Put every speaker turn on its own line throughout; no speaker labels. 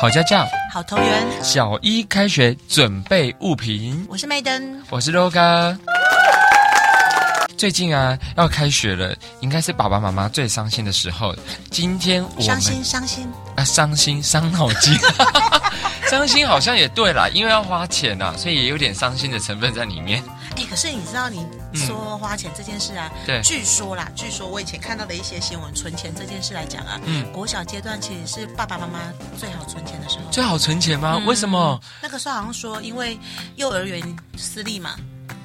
好家教，
好投缘。
小一开学准备物品，
我是麦登，
我是 Loga。最近啊，要开学了，应该是爸爸妈妈最伤心的时候。今天我们
伤心伤心
啊，伤心伤脑筋，伤心好像也对啦，因为要花钱呐、啊，所以也有点伤心的成分在里面。
哎，可是你知道，你说花钱这件事啊，
嗯、对，
据说啦，据说我以前看到的一些新闻，存钱这件事来讲啊，嗯，国小阶段其实是爸爸妈妈最好存钱的时候。
最好存钱吗？嗯、为什么？
那个时候好像说，因为幼儿园私立嘛。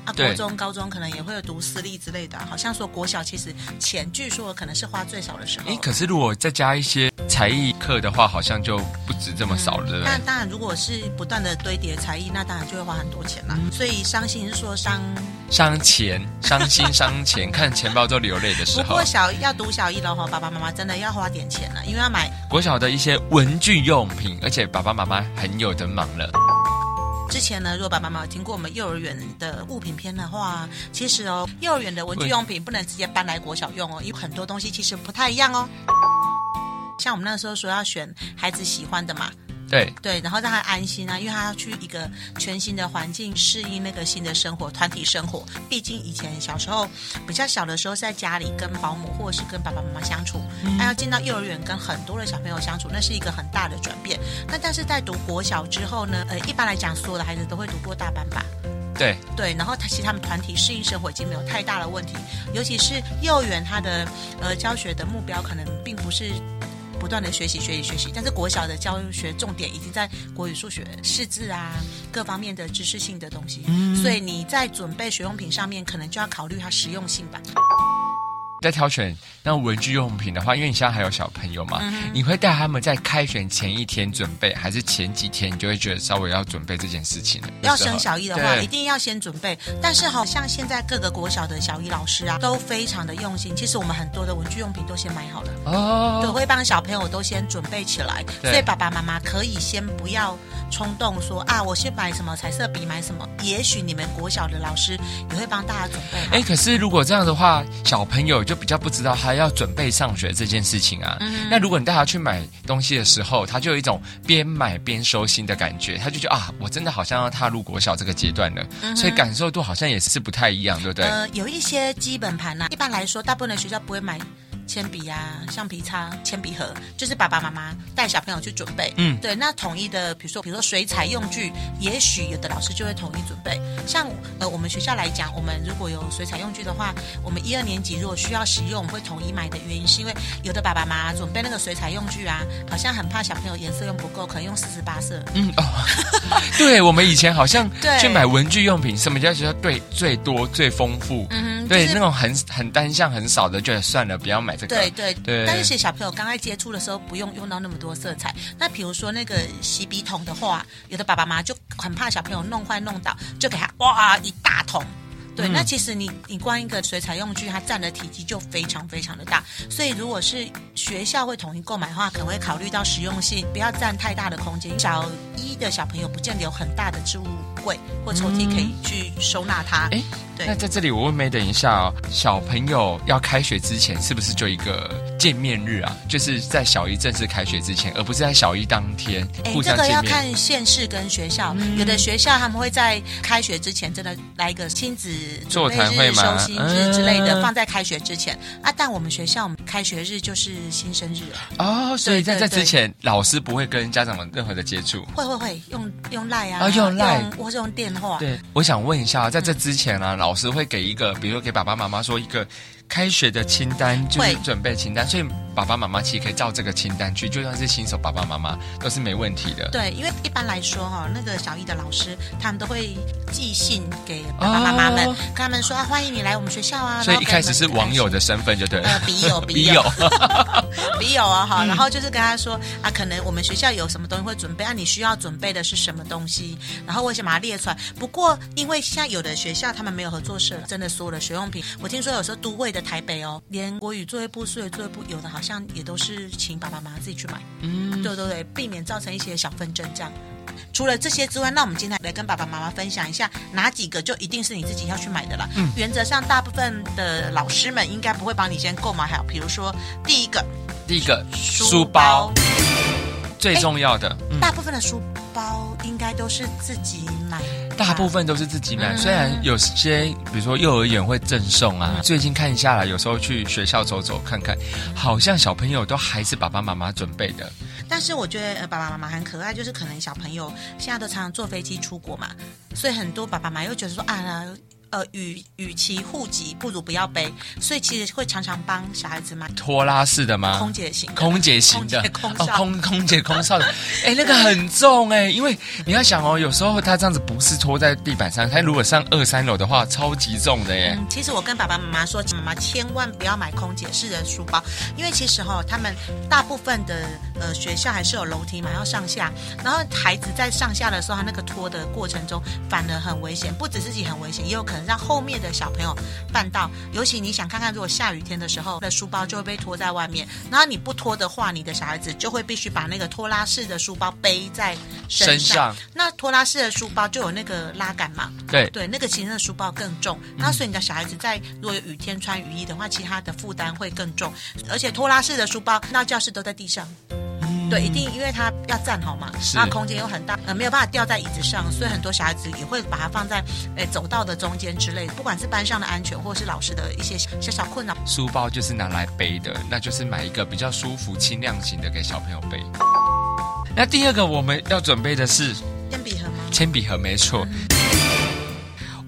啊，国中、高中可能也会有读私立之类的，好像说国小其实钱，据说可能是花最少的时候。
哎，可是如果再加一些才艺课的话，好像就不止这么少了，对不对？
那当然，如果是不断的堆叠才艺，那当然就会花很多钱啦。嗯、所以伤心是说伤
伤钱，伤心伤钱，看钱包都流泪的时候。
不过小要读小一了哈，爸爸妈妈真的要花点钱了，因为要买
国小的一些文具用品，而且爸爸妈妈很有的忙了。
之前呢，如果爸爸妈妈有听过我们幼儿园的物品篇的话，其实哦，幼儿园的文具用品不能直接搬来国小用哦，因为很多东西其实不太一样哦。像我们那时候说要选孩子喜欢的嘛。
对
对，然后让他安心啊，因为他要去一个全新的环境，适应那个新的生活，团体生活。毕竟以前小时候比较小的时候在家里跟保姆或者是跟爸爸妈妈相处，他、嗯、要进到幼儿园跟很多的小朋友相处，那是一个很大的转变。那但是在读国小之后呢，呃，一般来讲，所有的孩子都会读过大班吧？
对
对，然后他其实他们团体适应生活已经没有太大的问题，尤其是幼儿园，他的呃教学的目标可能并不是。不断的学习，学习，学习。但是国小的教学重点已经在国语、数学、识字啊，各方面的知识性的东西。嗯，所以你在准备学用品上面，可能就要考虑它实用性吧。
在挑选那文具用品的话，因为你现在还有小朋友嘛，嗯、你会带他们在开学前一天准备，还是前几天你就会觉得稍微要准备这件事情呢？
要升小一的
话，
一定要先准备。但是好像现在各个国小的小一老师啊，都非常的用心。其实我们很多的文具用品都先买好了哦，对，会帮小朋友都先准备起来。所以爸爸妈妈可以先不要冲动说啊，我先买什么彩色笔，买什么。也许你们国小的老师也会帮大家准备。哎，
可是如果这样的话，小朋友就。比较不知道他要准备上学这件事情啊。嗯、那如果你带他去买东西的时候，他就有一种边买边收心的感觉，他就觉得啊，我真的好像要踏入国小这个阶段了，嗯、所以感受度好像也是不太一样，对不对？
呃，有一些基本盘呢、啊，一般来说，大部分的学校不会买。铅笔啊，橡皮擦、铅笔盒，就是爸爸妈妈带小朋友去准备。嗯，对，那统一的，比如说，比如说水彩用具，也许有的老师就会统一准备。像呃，我们学校来讲，我们如果有水彩用具的话，我们一二年级如果需要使用，我们会统一买的原因是因为有的爸爸妈妈准备那个水彩用具啊，好像很怕小朋友颜色用不够，可能用四十八色。嗯哦，
对，我们以前好像去买文具用品，什么叫做对最多最丰富？嗯哼，对，就是、那种很很单向很少的，就算了，不要买这个。
对对对，但是其实小朋友刚开始接触的时候，不用用到那么多色彩。那比如说那个洗笔筒的话，有的爸爸妈妈就很怕小朋友弄坏弄倒，就给他哇一大桶。对，那其实你你光一个水彩用具，它占的体积就非常非常的大。所以如果是学校会统一购买的话，可能会考虑到实用性，不要占太大的空间。小一的小朋友不见得有很大的置物柜或抽屉可以去收纳它。哎、嗯，
那在这里我问梅等一下哦，小朋友要开学之前是不是就一个见面日啊？就是在小一正式开学之前，而不是在小一当天互相见面。
这个要看县市跟学校，嗯、有的学校他们会在开学之前真的来一个亲子。
座谈会嘛，
休息日之类的，放在开学之前啊。但我们学校，我们开学日就是新生日
哦，所以在这之前，老师不会跟家长们任何的接触。
会会会，用用赖啊，
啊用赖，
或是用电话。
对，我想问一下，在这之前啊，老师会给一个，比如说给爸爸妈妈说一个。开学的清单就是准备清单，所以爸爸妈妈其实可以照这个清单去，就算是新手爸爸妈妈都是没问题的。
对，因为一般来说哈，那个小一的老师他们都会寄信给爸爸妈妈们，哦、跟他们说、啊、欢迎你来我们学校啊。
所以一开始是网友的身份就对了，
呃，笔友，笔友，笔友 啊哈。然后就是跟他说啊，可能我们学校有什么东西会准备啊，你需要准备的是什么东西，然后我先把它列出来。不过因为现在有的学校他们没有合作社，真的所有的学用品，我听说有时候都会的。台北哦，连国语作业部、数学作业部，有的好像也都是请爸爸妈妈自己去买。嗯，对对对，避免造成一些小纷争。这样，除了这些之外，那我们今天来跟爸爸妈妈分享一下，哪几个就一定是你自己要去买的了。嗯，原则上，大部分的老师们应该不会帮你先购买好。比如说，第一个，
第一个书包。最重要的。
嗯、大部分的书包应该都是自己买，
大部分都是自己买。嗯、虽然有些，比如说幼儿园会赠送啊，嗯、最近看下来，有时候去学校走走看看，好像小朋友都还是爸爸妈妈准备的。
但是我觉得，呃，爸爸妈妈很可爱，就是可能小朋友现在都常常坐飞机出国嘛，所以很多爸爸妈妈又觉得说啊。呃，与与其户籍，不如不要背，所以其实会常常帮小孩子买
拖拉式的吗？
空姐型，
空姐型的，
空空，
哦、空空姐空少的，哎，那个很重哎，因为你要想哦，有时候他这样子不是拖在地板上，他如果上二三楼的话，超级重的耶。
嗯，其实我跟爸爸妈妈说，妈妈千万不要买空姐式的书包，因为其实哈、哦，他们大部分的呃学校还是有楼梯嘛，要上下，然后孩子在上下的时候，他那个拖的过程中反而很危险，不止自己很危险，也有可能让后面的小。朋友绊到，尤其你想看看，如果下雨天的时候，的书包就会被拖在外面。然后你不拖的话，你的小孩子就会必须把那个拖拉式的书包背在身上。那拖拉式的书包就有那个拉杆嘛？
对
对，那个其实那书包更重。那所以你的小孩子在如果有雨天穿雨衣的话，其他的负担会更重。而且拖拉式的书包，那教室都在地上。对，一定，因为他要站好嘛，那空间又很大，呃，没有办法吊在椅子上，所以很多小孩子也会把它放在，诶，走道的中间之类的。不管是班上的安全，或是老师的一些小小困扰。
书包就是拿来背的，那就是买一个比较舒服、轻量型的给小朋友背。那第二个我们要准备的是
铅笔盒吗？
铅笔盒没错。嗯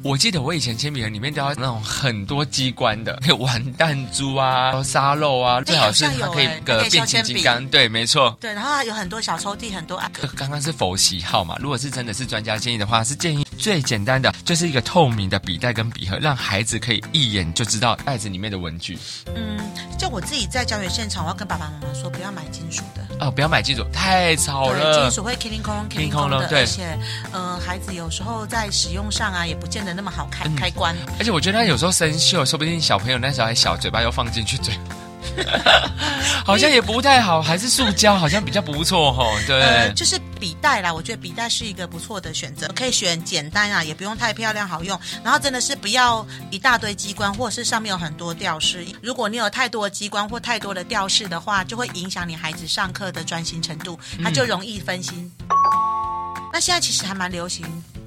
我记得我以前铅笔盒里面都要那种很多机关的，可 以玩弹珠啊、沙漏啊，最好是它可以个变形金刚。对，没错。
对，然后有很多小抽屉，很多啊。
刚刚是否喜好嘛？如果是真的是专家建议的话，是建议最简单的就是一个透明的笔袋跟笔盒，让孩子可以一眼就知道袋子里面的文具。
嗯，就我自己在教学现场，我要跟爸爸妈妈说，不要买金属的。
哦，不要买金属，太吵了。
金属会 killing 空，killing 空的，而且，呃，孩子有时候在使用上啊，也不见得那么好开、嗯、开关。
而且我觉得他有时候生锈，说不定小朋友那时候还小，嘴巴又放进去嘴。好像也不太好，还是塑胶好像比较不错哦。对，
呃，就是笔袋啦，我觉得笔袋是一个不错的选择，可以选简单啊，也不用太漂亮，好用。然后真的是不要一大堆机关，或者是上面有很多吊饰。如果你有太多的机关或太多的吊饰的话，就会影响你孩子上课的专心程度，他就容易分心。嗯、那现在其实还蛮流行。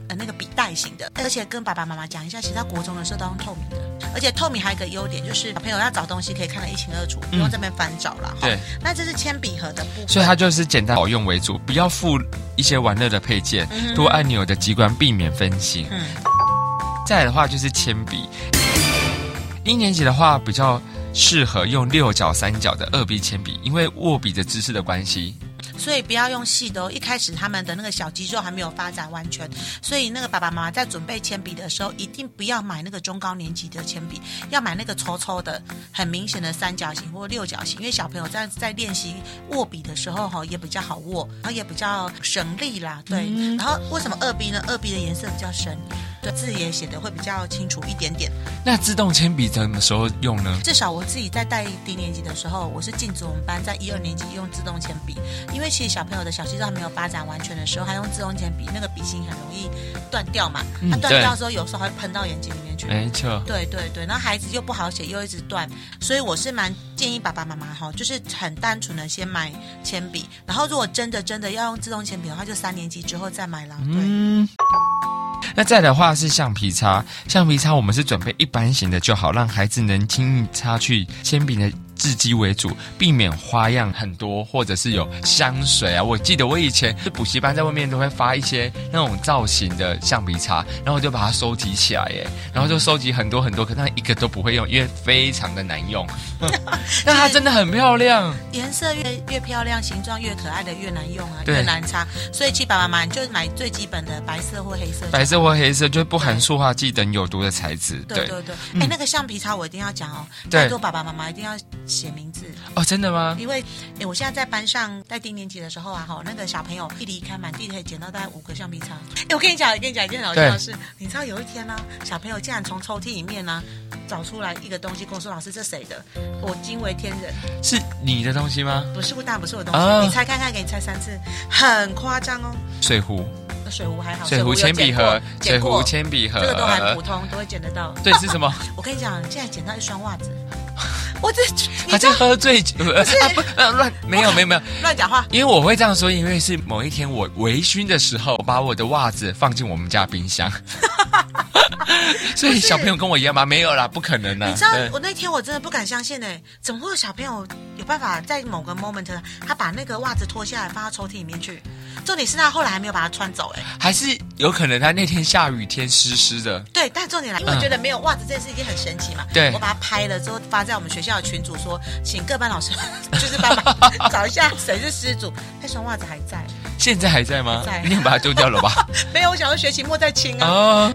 呃，那个笔袋型的，而且跟爸爸妈妈讲一下，其实他国中的时候都用透明的，而且透明还有一个优点，就是小朋友要找东西可以看得一清二楚，不用这边翻找了。嗯、对，那这是铅笔盒的部分，
所以它就是简单好用为主，不要附一些玩乐的配件，多按钮的机关，避免分心。嗯，再来的话就是铅笔，一年级的话比较适合用六角、三角的二 B 铅笔，因为握笔的姿势的关系。
所以不要用细的哦，一开始他们的那个小肌肉还没有发展完全，所以那个爸爸妈妈在准备铅笔的时候，一定不要买那个中高年级的铅笔，要买那个粗粗的、很明显的三角形或六角形，因为小朋友在在练习握笔的时候哈，也比较好握，然后也比较省力啦。对，嗯、然后为什么二 B 呢？二 B 的颜色比较深，对，字也写的会比较清楚一点点。
那自动铅笔什么时候用呢？
至少我自己在带低年级的时候，我是禁止我们班在一二年级用自动铅笔，因为。其实小朋友的小肌肉还没有发展完全的时候，他用自动铅笔，那个笔芯很容易断掉嘛。他断掉的时候，有时候还会喷到眼睛里面去。
没错。
对对对，然后孩子又不好写，又一直断，所以我是蛮建议爸爸妈妈哈，就是很单纯的先买铅笔，然后如果真的真的要用自动铅笔的话，就三年级之后再买了。对。嗯。
那再的话是橡皮擦，橡皮擦我们是准备一般型的就好，让孩子能轻易擦去铅笔的。字迹为主，避免花样很多，或者是有香水啊。我记得我以前是补习班，在外面都会发一些那种造型的橡皮擦，然后我就把它收集起来，耶，然后就收集很多很多，可是一个都不会用，因为非常的难用。但它真的很漂亮，
颜色越越漂亮，形状越可爱的越难用啊，越难擦。所以去爸爸妈妈就买最基本的白色或黑色，
白色或黑色就不含塑化剂等有毒的材质。
对对对，哎，那个橡皮擦我一定要讲哦，拜托爸爸妈妈一定要。写名字
哦，真的吗？
因为哎，我现在在班上在低年级的时候啊，哈，那个小朋友一离开，满地可以捡到大概五个橡皮擦。哎，我跟你讲，我跟你讲一件好笑的事，你知道有一天呢、啊，小朋友竟然从抽屉里面呢、啊、找出来一个东西，跟我说：“老师，这谁的？”我惊为天人。
是你的东西吗？
不是，不但不是我的东西。哦、你猜看看，给你猜三次，很夸张哦。
水壶。
水壶还好，
水壶铅笔盒，水壶铅笔盒，
这个都还普通，都会捡得到。
对，是什么？
我跟你讲，现在捡到一双袜子。我这
他在喝醉酒，不是 啊不乱没有没有没有
乱讲话。
因为我会这样说，因为是某一天我微醺的时候，把我的袜子放进我们家冰箱。所以小朋友跟我一样吗？没有啦，不可能的。
你知道我那天我真的不敢相信呢，怎么会有小朋友有办法在某个 moment 他把那个袜子脱下来放到抽屉里面去？重点是他后来还没有把它穿走，哎，
还是有可能他那天下雨天湿湿的。
对，但重点来，因为我觉得没有袜子这件事已经很神奇嘛。
对，
我把它拍了之后发在我们学校的群主，说请各班老师 就是帮忙找一下谁是失主，那双袜子还在。
现在还在吗？
在。
你把它丢掉了吧？
没有，我想要学期末再清啊。
哦。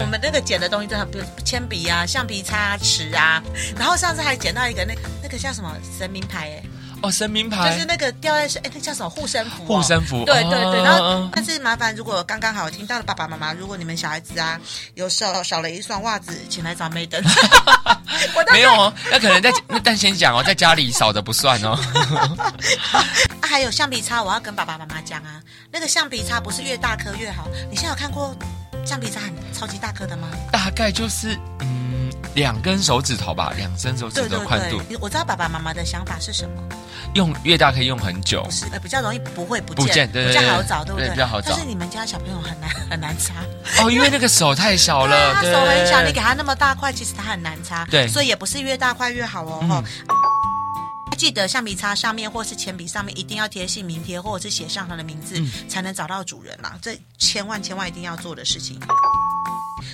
我们那个捡的东西真的，比如铅笔啊、橡皮擦、尺啊，然后上次还捡到一个那那个叫什么神明牌哎。
哦，神明牌
就是那个吊在身，哎，那叫什么护身符？
护身符。
对对对。然后，但是麻烦，如果刚刚好听到了爸爸妈妈，如果你们小孩子啊有少少了一双袜子，请来找 Madam。
没有哦，那可能在那，但先讲哦，在家里少的不算哦。
啊，还有橡皮擦，我要跟爸爸妈妈讲啊，那个橡皮擦不是越大颗越好。你现在有看过橡皮擦很超级大颗的吗？
大概就是嗯两根手指头吧，两根手指头宽度。
对对对，我知道爸爸妈妈的想法是什么。
用越大可以用很久，
是呃比较容易不会不见，
不见对对对，
比较好找，对不对？
对，比较好找。
但是你们家小朋友很难 很难擦
哦，因为那个手太小了，
他手很小，你给他那么大块，其实他很难擦。
对，
所以也不是越大块越好哦。嗯、记得橡皮擦上面或是铅笔上面一定要贴姓名贴，或者是写上他的名字，嗯、才能找到主人啦。这千万千万一定要做的事情。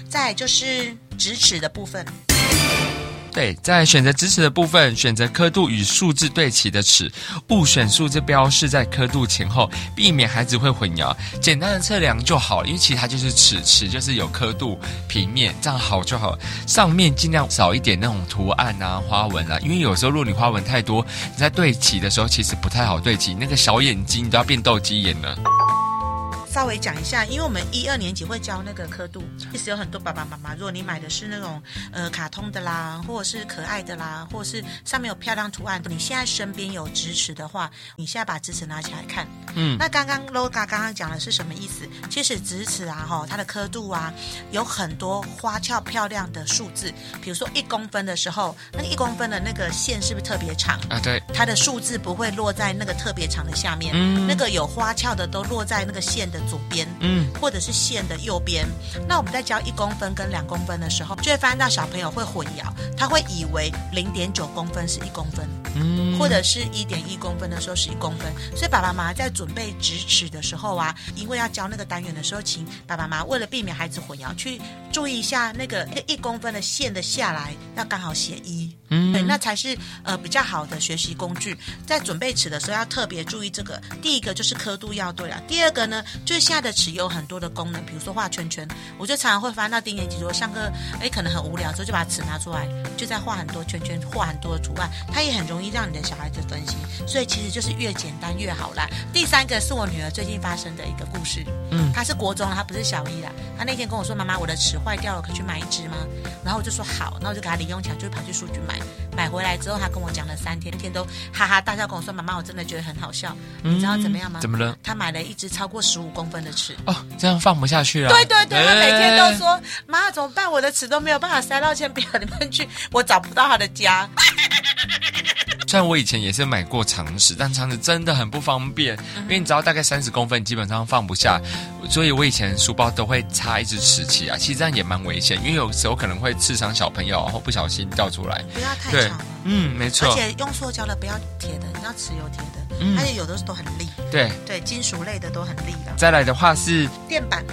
再就是直尺的部分。
对，在选择直尺的部分，选择刻度与数字对齐的尺，勿选数字标示在刻度前后，避免孩子会混淆。简单的测量就好，因为其他就是尺，尺就是有刻度平面，这样好就好。上面尽量少一点那种图案啊、花纹啊，因为有时候如果你花纹太多，你在对齐的时候其实不太好对齐，那个小眼睛都要变斗鸡眼了。
稍微讲一下，因为我们一二年级会教那个刻度，其实有很多爸爸妈妈，如果你买的是那种呃卡通的啦，或者是可爱的啦，或者是上面有漂亮图案，你现在身边有直尺的话，你现在把直尺拿起来看，嗯，那刚刚 Loga 刚刚讲的是什么意思？其实直尺啊，哈，它的刻度啊，有很多花俏漂亮的数字，比如说一公分的时候，那个一公分的那个线是不是特别长
啊？对，
它的数字不会落在那个特别长的下面，嗯，那个有花俏的都落在那个线的。左边，嗯，或者是线的右边。那我们在教一公分跟两公分的时候，就会发现到小朋友会混淆，他会以为零点九公分是一公分，嗯，或者是一点一公分的时候是一公分。所以爸爸妈妈在准备直尺的时候啊，因为要教那个单元的时候，请爸爸妈妈为了避免孩子混淆，去注意一下那个一公分的线的下来要刚好写一，嗯，对，那才是呃比较好的学习工具。在准备尺的时候要特别注意这个。第一个就是刻度要对了，第二个呢就。现在的尺有很多的功能，比如说画圈圈，我就常常会翻到丁年级，说上课哎可能很无聊，之后就把尺拿出来，就在画很多圈圈，画很多的图案，它也很容易让你的小孩子分心，所以其实就是越简单越好啦。第三个是我女儿最近发生的一个故事，嗯，她是国中，她不是小一啦。她那天跟我说：“妈妈，我的尺坏掉了，可以去买一支吗？”然后我就说：“好。”那我就给她零用钱，就跑去书局买。买回来之后，他跟我讲了三天，天都哈哈大笑，跟我说：“妈妈，我真的觉得很好笑。嗯”你知道怎么样吗？
怎么了？
他买了一只超过十五公分的尺
哦，这样放不下去了。
对对对，他每天都说：“妈，怎么办？我的尺都没有办法塞到铅笔盒里面去，我找不到他的家。”
虽然我以前也是买过长尺，但长尺真的很不方便，嗯、因为你知道大概三十公分基本上放不下，所以我以前书包都会插一支尺起啊，其实这样也蛮危险，因为有时候可能会刺伤小朋友，然后不小心掉出来。
不要太长了，
嗯，没错。
而且用塑胶的不要铁的，你要瓷有铁的，嗯、而且有的都很利。
对
对，金属类的都很利的。
再来的话是
垫板。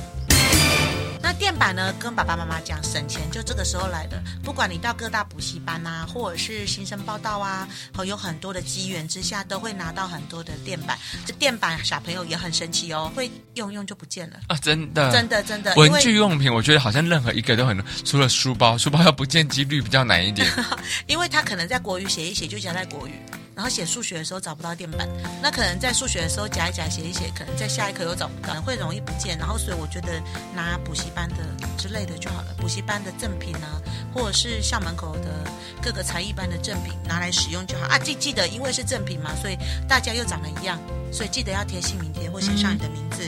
那垫板呢？跟爸爸妈妈讲省钱，就这个时候来的。不管你到各大补习班啊，或者是新生报道啊，和有很多的机缘之下，都会拿到很多的电板。这电板小朋友也很神奇哦，会用用就不见了
啊！真的，
真的，真的。
文具用品，我觉得好像任何一个都很，除了书包，书包要不见几率比较难一点，
因为他可能在国语写一写就夹在国语。然后写数学的时候找不到垫板，那可能在数学的时候夹一夹写一写，可能在下一课又找不到，可能会容易不见。然后所以我觉得拿补习班的之类的就好了，补习班的赠品啊，或者是校门口的各个才艺班的赠品拿来使用就好啊。记记得，因为是赠品嘛，所以大家又长得一样，所以记得要贴姓名贴或写上你的名字。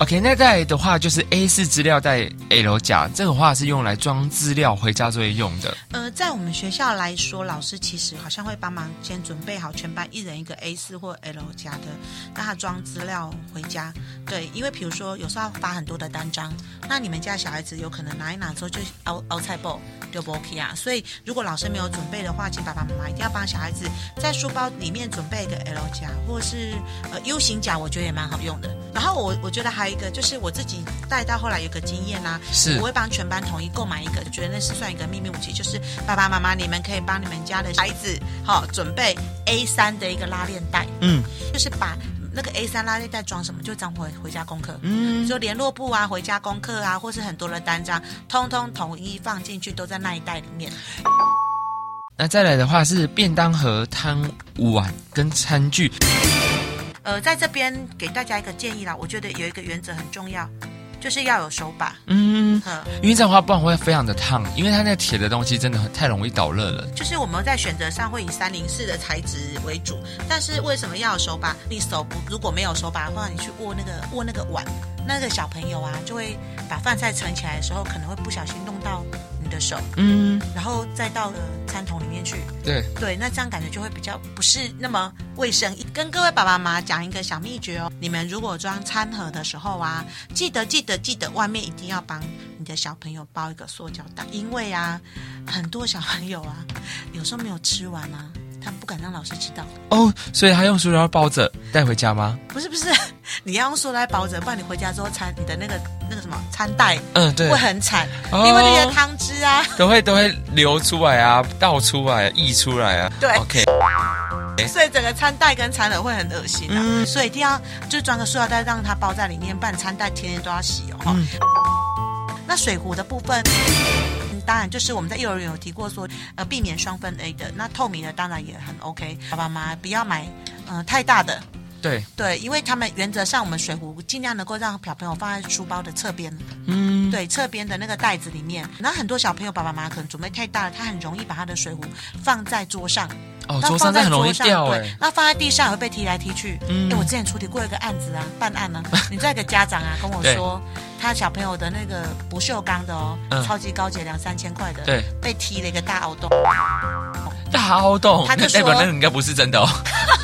OK，那再的话就是 A4 资料袋 L 夹，这个话是用来装资料回家作业用的。
呃，在我们学校来说，老师其实好像会帮忙先准备好全班一人一个 A4 或 L 夹的，让他装资料回家。对，因为比如说有时候要发很多的单张，那你们家小孩子有可能拿一拿之后就凹凹菜包就不 OK 啊。所以如果老师没有准备的话，请爸爸妈妈一定要帮小孩子在书包里面准备一个 L 夹，或者是呃 U 型夹，我觉得也蛮好用的。然后我我觉得还一个就是我自己带到后来有个经验啊，
是。
我会帮全班统一购买一个，就觉得那是算一个秘密武器，就是爸爸妈妈你们可以帮你们家的孩子好、哦、准备 A 三的一个拉链袋，
嗯，
就是把那个 A 三拉链袋装什么，就装回回家功课，嗯，就联络簿啊、回家功课啊，或是很多的单张，通通统一放进去，都在那一袋里面。
那再来的话是便当盒、汤碗跟餐具。
呃，在这边给大家一个建议啦，我觉得有一个原则很重要，就是要有手把。
嗯，因为这样的话，不然会非常的烫，因为它那铁的东西真的太容易导热了。
就是我们在选择上会以三零四的材质为主，但是为什么要有手把？你手不如果没有手把的话，你去握那个握那个碗，那个小朋友啊，就会把饭菜盛起来的时候，可能会不小心弄到你。的手，嗯，然后再到了餐桶里面去，
对
对，那这样感觉就会比较不是那么卫生。跟各位爸爸妈妈讲一个小秘诀哦，你们如果装餐盒的时候啊，记得记得记得外面一定要帮你的小朋友包一个塑胶袋，因为啊，很多小朋友啊，有时候没有吃完啊。他不敢让老师知道
哦，所以他用塑料包着带回家吗？
不是不是，你要用塑料包着，不然你回家之后餐你的那个那个什么餐袋，
嗯对，
会很惨，哦、因为那些汤汁啊
都会都会流出来啊，倒出来溢出来啊。
对
，OK，
所以整个餐袋跟餐盒会很恶心啊，嗯、所以一定要就装个塑料袋让它包在里面，不然餐袋天天都要洗哦。嗯、那水壶的部分。当然，就是我们在幼儿园有提过说，呃，避免双分 A 的，那透明的当然也很 OK。爸爸妈妈不要买，太大的。
对
对，因为他们原则上，我们水壶尽量能够让小朋友放在书包的侧边。嗯，对，侧边的那个袋子里面。那很多小朋友爸爸妈妈可能准备太大了，他很容易把他的水壶放在桌上。
哦，桌上很容易掉。
对，那放在地上也会被踢来踢去。嗯，哎，我之前处理过一个案子啊，办案呢。你这个家长啊跟我说。他小朋友的那个不锈钢的哦，嗯、超级高级两三千块的，
对，
被踢了一个大凹洞。
大凹洞，他就说那代表那个应该不是真的哦。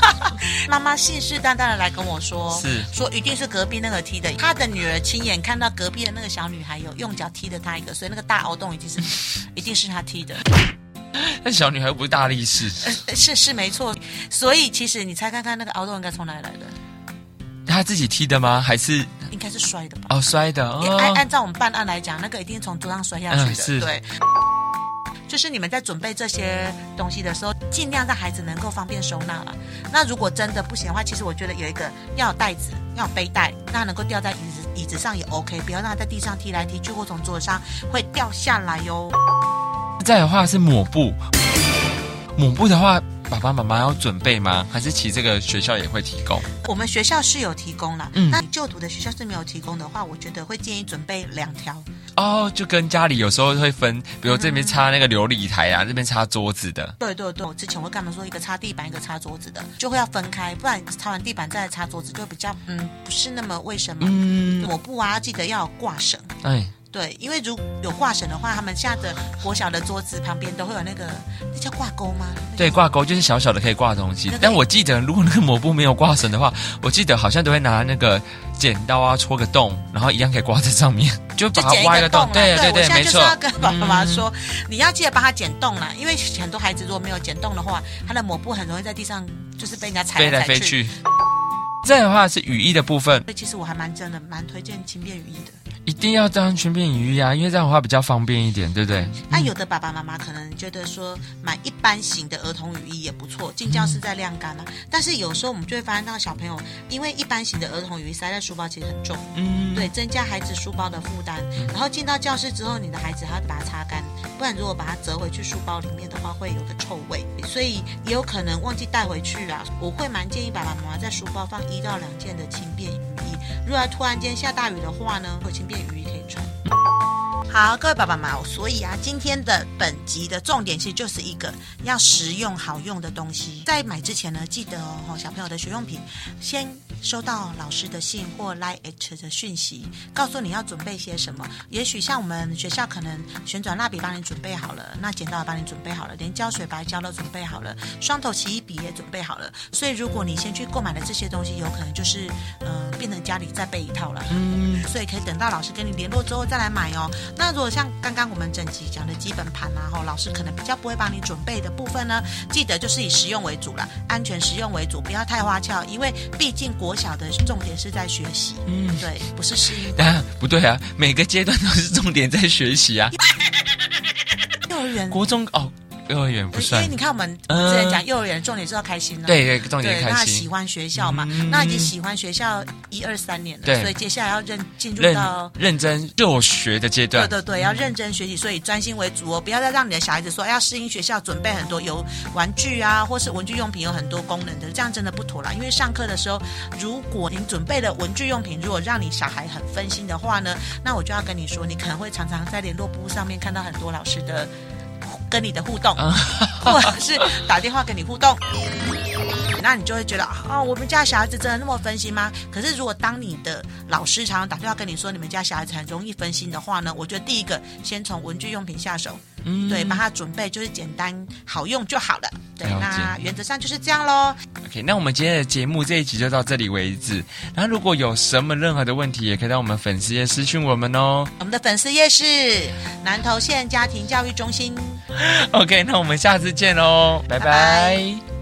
妈妈信誓旦旦的来跟我说，
是
说一定是隔壁那个踢的。他的女儿亲眼看到隔壁的那个小女孩有用脚踢了他一个，所以那个大凹洞一定是 一定是他踢的。
那小女孩又不是大力士，
呃、是是没错。所以其实你猜看看那个凹洞应该从哪里来的？
他自己踢的吗？还是
应该是摔的吧？
哦，摔的。哦、
按按照我们办案来讲，那个一定从桌上摔下去的。嗯、是对，就是你们在准备这些东西的时候，尽量让孩子能够方便收纳了。那如果真的不行的话，其实我觉得有一个要有袋子，要有背带，让它能够吊在椅子椅子上也 OK，不要让它在地上踢来踢去或从桌子上会掉下来哟。
再的话是抹布，抹布的话。爸爸妈妈要准备吗？还是其实这个学校也会提供？
我们学校是有提供了。嗯，那你就读的学校是没有提供的话，我觉得会建议准备两条。
哦，就跟家里有时候会分，比如这边擦那个琉璃台啊，嗯、这边擦桌子的。
对对对，我之前会干嘛说一个擦地板，一个擦桌子的，就会要分开，不然擦完地板再来擦桌子就会比较嗯不是那么卫生嘛。嗯，抹布啊，记得要有挂绳。哎。对，因为如有挂绳的话，他们下的国小的桌子旁边都会有那个，那叫挂钩吗？
对，挂钩就是小小的可以挂东西。但我记得，如果那个抹布没有挂绳的话，我记得好像都会拿那个剪刀啊戳个洞，然后一样可以挂在上面，就把它挖一个洞。对对对，没错。我现在就是要跟爸爸妈妈说，你要记得帮他剪洞啦，因为很多孩子如果没有剪洞的话，他的抹布很容易在地上就是被人家踩来踩去。飞来飞去。再的话是雨衣的部分，
所以其实我还蛮真的蛮推荐轻便雨衣的。
一定要当轻便雨衣啊，因为这样的话比较方便一点，对不对？
那、有的爸爸妈妈可能觉得说买一般型的儿童雨衣也不错，进教室再晾干了。嗯、但是有时候我们就会发现到小朋友，因为一般型的儿童雨衣塞在书包其实很重，嗯，对，增加孩子书包的负担。嗯、然后进到教室之后，你的孩子还要把它擦干，不然如果把它折回去书包里面的话，会有个臭味，所以也有可能忘记带回去啊。我会蛮建议爸爸妈妈在书包放一一到两件的轻便雨衣，如果突然间下大雨的话呢，会轻便雨衣可以穿。好，各位爸爸妈妈，所以啊，今天的本集的重点其实就是一个要实用好用的东西。在买之前呢，记得哦，小朋友的学用品，先收到老师的信或 Line 的讯息，告诉你要准备些什么。也许像我们学校可能旋转蜡笔帮你准备好了，那剪刀也帮你准备好了，连胶水、白胶都准备好了，双头奇异笔也准备好了。所以如果你先去购买了这些东西，有可能就是呃，变成家里再备一套了。嗯，所以可以等到老师跟你联络之后再来买哦。那如果像刚刚我们整集讲的基本盘啊，后老师可能比较不会帮你准备的部分呢，记得就是以实用为主了，安全实用为主，不要太花俏，因为毕竟国小的重点是在学习，嗯，对，不是适应。
啊，不对啊，每个阶段都是重点在学习啊。
幼儿园、
国中哦。幼儿园不算，
因为你看我们之前讲幼儿园重点是要开心了。
对对，重点开心。
那喜欢学校嘛？那已经喜欢学校一二三年了，所以接下来要认进入到
认真就学的阶段。
对对对，要认真学习，所以专心为主哦，不要再让你的小孩子说要适应学校，准备很多有玩具啊，或是文具用品有很多功能的，这样真的不妥啦。因为上课的时候，如果你准备的文具用品如果让你小孩很分心的话呢，那我就要跟你说，你可能会常常在联络簿上面看到很多老师的。跟你的互动，或者是打电话跟你互动，那你就会觉得啊、哦，我们家小孩子真的那么分心吗？可是如果当你的老师常常打电话跟你说你们家小孩子很容易分心的话呢，我觉得第一个先从文具用品下手。嗯，对，帮他准备就是简单好用就好了。对，那原则上就是这样喽。
OK，那我们今天的节目这一集就到这里为止。然后如果有什么任何的问题，也可以到我们粉丝页私讯我们哦。
我们的粉丝页是南投县家庭教育中心。
OK，那我们下次见喽，拜拜。拜拜。